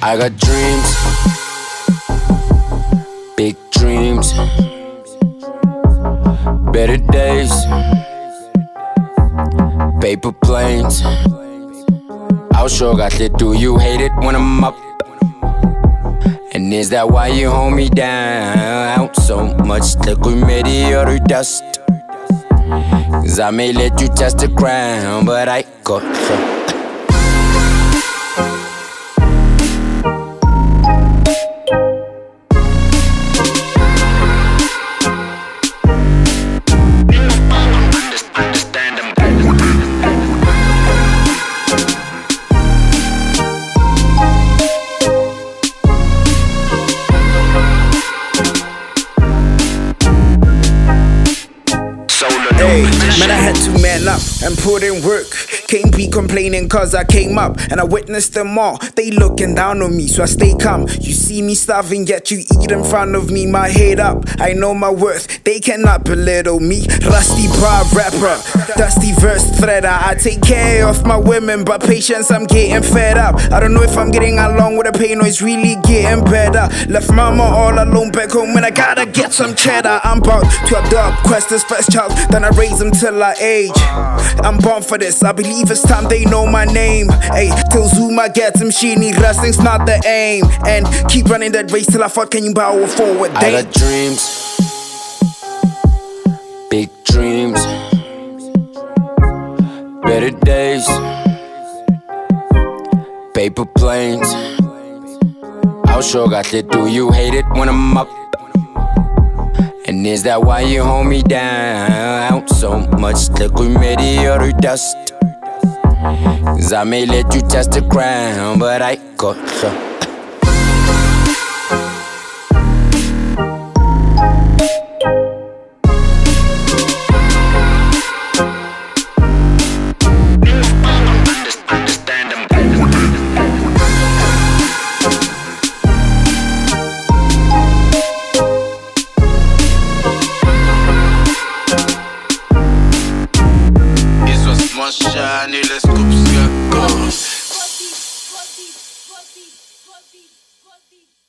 I got dreams, big dreams, better days, paper planes. I'll sure got it. Do you hate it when I'm up? And is that why you hold me down so much? Look, we made out of dust. Cause I may let you touch the ground, but I got. Man, I had to man up and put in work. Can't be complaining cause I came up and I witnessed them all. They looking down on me, so I stay calm. You see me starving, yet you eat in front of me. My head up, I know my worth. They cannot belittle me. Rusty bar rapper, dusty verse threader. I take care of my women, but patience, I'm getting fed up. I don't know if I'm getting along with the pain or it's really getting better. Left mama all alone back home and I gotta get some cheddar. I'm about to adopt Questa's first child, then I raise him till I age. I'm born for this, I believe it's time they know my name. Hey, till Zuma gets him, she need wrestling's not the aim. And keep running that race till I fall, can you power forward? I got dreams, paper planes. It. Do you hate it when I'm up? And is that why you hold me down so much? Look, we made it out of dust. Cause I may let you touch the ground, but I got so. beat.